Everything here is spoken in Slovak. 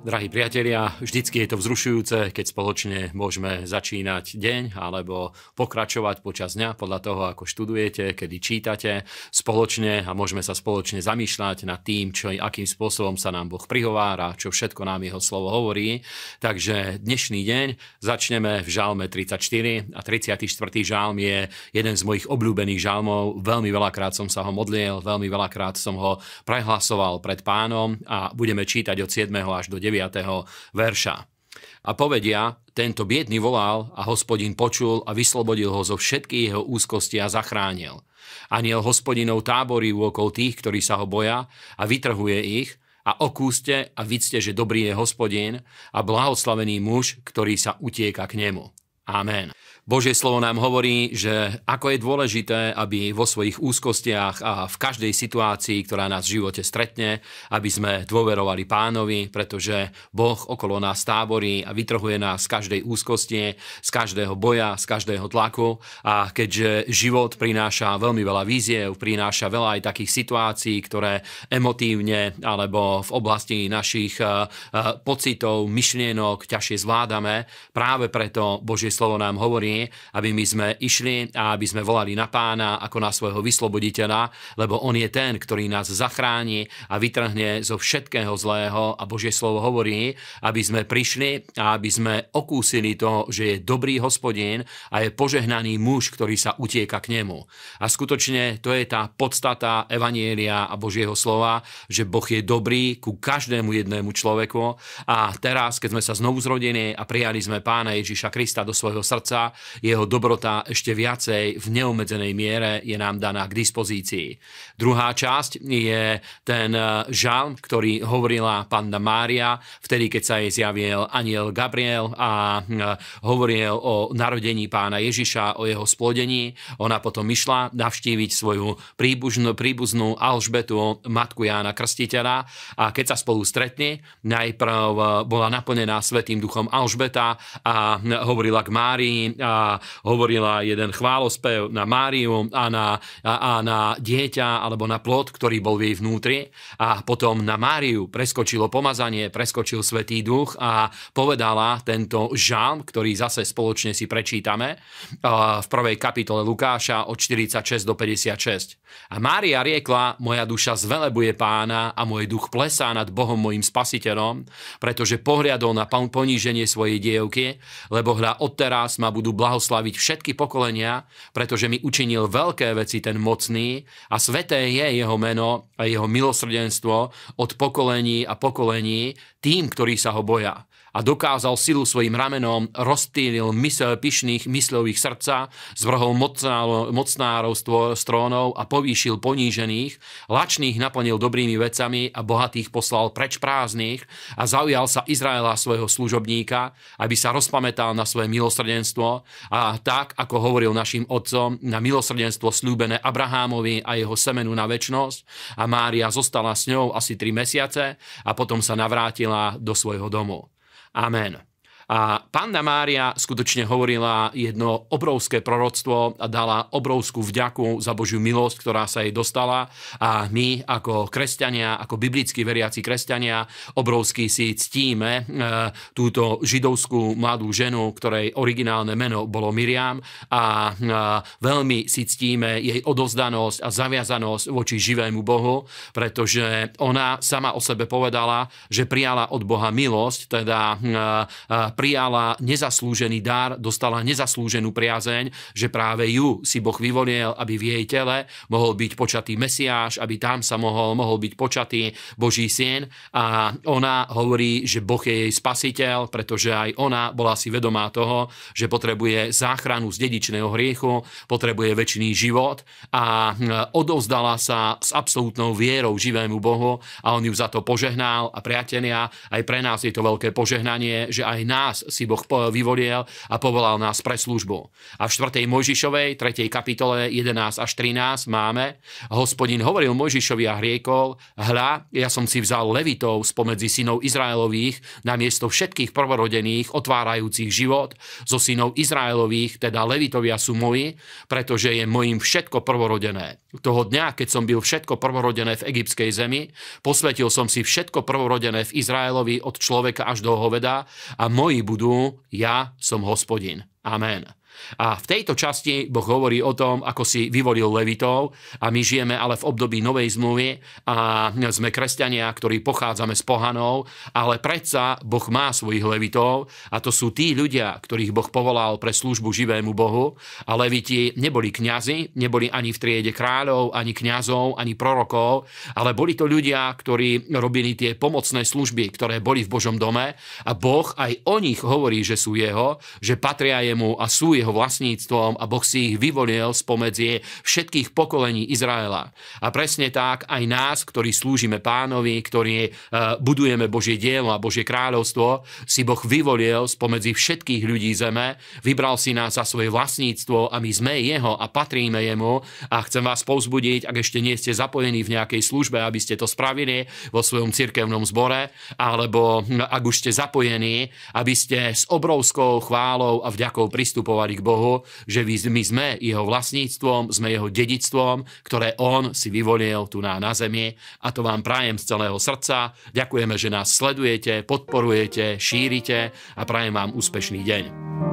Drahí priatelia, vždycky je to vzrušujúce, keď spoločne môžeme začínať deň alebo pokračovať počas dňa podľa toho, ako študujete, kedy čítate spoločne a môžeme sa spoločne zamýšľať nad tým, čo, akým spôsobom sa nám Boh prihovára, čo všetko nám Jeho slovo hovorí. Takže dnešný deň začneme v žalme 34 a 34. žalm je jeden z mojich obľúbených žalmov. Veľmi veľakrát som sa ho modlil, veľmi veľakrát som ho prehlasoval pred pánom a budeme čítať od 7. až do 9 9. verša. A povedia, tento biedný volal a hospodin počul a vyslobodil ho zo všetkých jeho úzkosti a zachránil. Aniel hospodinov táborí okolo tých, ktorí sa ho boja a vytrhuje ich a okúste a vidzte, že dobrý je hospodin a blahoslavený muž, ktorý sa utieka k nemu. Amen. Božie slovo nám hovorí, že ako je dôležité, aby vo svojich úzkostiach a v každej situácii, ktorá nás v živote stretne, aby sme dôverovali pánovi, pretože Boh okolo nás táborí a vytrhuje nás z každej úzkosti, z každého boja, z každého tlaku. A keďže život prináša veľmi veľa víziev, prináša veľa aj takých situácií, ktoré emotívne alebo v oblasti našich eh, eh, pocitov, myšlienok ťažšie zvládame, práve preto Božie slovo nám hovorí, aby my sme išli a aby sme volali na pána ako na svojho vysloboditeľa, lebo on je ten, ktorý nás zachráni a vytrhne zo všetkého zlého a Božie slovo hovorí, aby sme prišli a aby sme okúsili to, že je dobrý hospodin a je požehnaný muž, ktorý sa utieka k nemu. A skutočne to je tá podstata Evanielia a Božieho slova, že Boh je dobrý ku každému jednému človeku a teraz, keď sme sa znovu zrodili a prijali sme pána Ježiša Krista do svojho srdca, jeho dobrota ešte viacej v neomedzenej miere je nám daná k dispozícii. Druhá časť je ten eh, žalm, ktorý hovorila panna Mária, vtedy, keď sa jej zjavil aniel Gabriel a eh, hovoril o narodení pána Ježiša, o jeho splodení. Ona potom išla navštíviť svoju príbuznú, príbuznú Alžbetu, matku Jána Krstiteľa a keď sa spolu stretli, najprv eh, bola naplnená Svetým duchom Alžbeta a hovorila k Márii a hovorila jeden chválospev na Máriu a na, a, a na dieťa alebo na plod, ktorý bol v jej vnútri a potom na Máriu preskočilo pomazanie, preskočil Svetý duch a povedala tento žalm, ktorý zase spoločne si prečítame v prvej kapitole Lukáša od 46 do 56. A Mária riekla, moja duša zvelebuje pána a môj duch plesá nad Bohom mojim spasiteľom, pretože pohľadol na poníženie svojej dievky, lebo hľa odteraz ma budú blahoslaviť všetky pokolenia, pretože mi učinil veľké veci ten mocný a sveté je jeho meno a jeho milosrdenstvo od pokolení a pokolení tým, ktorí sa ho boja a dokázal silu svojim ramenom, rozstýlil mysel pyšných myslových srdca, zvrhol mocnárov z trónov a povýšil ponížených, lačných naplnil dobrými vecami a bohatých poslal preč prázdnych a zaujal sa Izraela svojho služobníka, aby sa rozpamätal na svoje milosrdenstvo a tak, ako hovoril našim otcom, na milosrdenstvo slúbené Abrahámovi a jeho semenu na väčnosť a Mária zostala s ňou asi tri mesiace a potom sa navrátila do svojho domu. Amen. A Panna Mária skutočne hovorila jedno obrovské proroctvo a dala obrovskú vďaku za Božiu milosť, ktorá sa jej dostala. A my ako kresťania, ako biblicky veriaci kresťania, obrovsky si ctíme e, túto židovskú mladú ženu, ktorej originálne meno bolo Miriam a e, veľmi si ctíme jej odozdanosť a zaviazanosť voči živému Bohu, pretože ona sama o sebe povedala, že prijala od Boha milosť, teda e, prijala nezaslúžený dar, dostala nezaslúženú priazeň, že práve ju si Boh vyvolil, aby v jej tele mohol byť počatý Mesiáš, aby tam sa mohol, mohol byť počatý Boží syn. A ona hovorí, že Boh je jej spasiteľ, pretože aj ona bola si vedomá toho, že potrebuje záchranu z dedičného hriechu, potrebuje väčší život a odovzdala sa s absolútnou vierou živému Bohu a on ju za to požehnal a priatelia, aj pre nás je to veľké požehnanie, že aj nás nás si Boh vyvolil a povolal nás pre službu. A v 4. Mojžišovej, 3. kapitole 11 až 13 máme, hospodin hovoril Mojžišovi a hriekol, hľa, ja som si vzal levitov spomedzi synov Izraelových na miesto všetkých prvorodených, otvárajúcich život, zo synov Izraelových, teda levitovia sú moji, pretože je mojim všetko prvorodené. Toho dňa, keď som byl všetko prvorodené v egyptskej zemi, posvetil som si všetko prvorodené v Izraelovi od človeka až do hoveda a moji budú, ja som hospodin. Amen. A v tejto časti Boh hovorí o tom, ako si vyvolil Levitov a my žijeme ale v období Novej zmluvy a sme kresťania, ktorí pochádzame z pohanov, ale predsa Boh má svojich Levitov a to sú tí ľudia, ktorých Boh povolal pre službu živému Bohu a Leviti neboli kňazi, neboli ani v triede kráľov, ani kňazov, ani prorokov, ale boli to ľudia, ktorí robili tie pomocné služby, ktoré boli v Božom dome a Boh aj o nich hovorí, že sú jeho, že patria jemu a sú jeho vlastníctvom a Boh si ich vyvolil spomedzi všetkých pokolení Izraela. A presne tak aj nás, ktorí slúžime pánovi, ktorí e, budujeme Božie dielo a Božie kráľovstvo, si Boh vyvolil spomedzi všetkých ľudí zeme, vybral si nás za svoje vlastníctvo a my sme jeho a patríme jemu a chcem vás povzbudiť, ak ešte nie ste zapojení v nejakej službe, aby ste to spravili vo svojom cirkevnom zbore, alebo ak už ste zapojení, aby ste s obrovskou chválou a vďakou pristupovali chváli k Bohu, že my sme jeho vlastníctvom, sme jeho dedictvom, ktoré on si vyvolil tu na, na zemi. A to vám prajem z celého srdca. Ďakujeme, že nás sledujete, podporujete, šírite a prajem vám úspešný deň.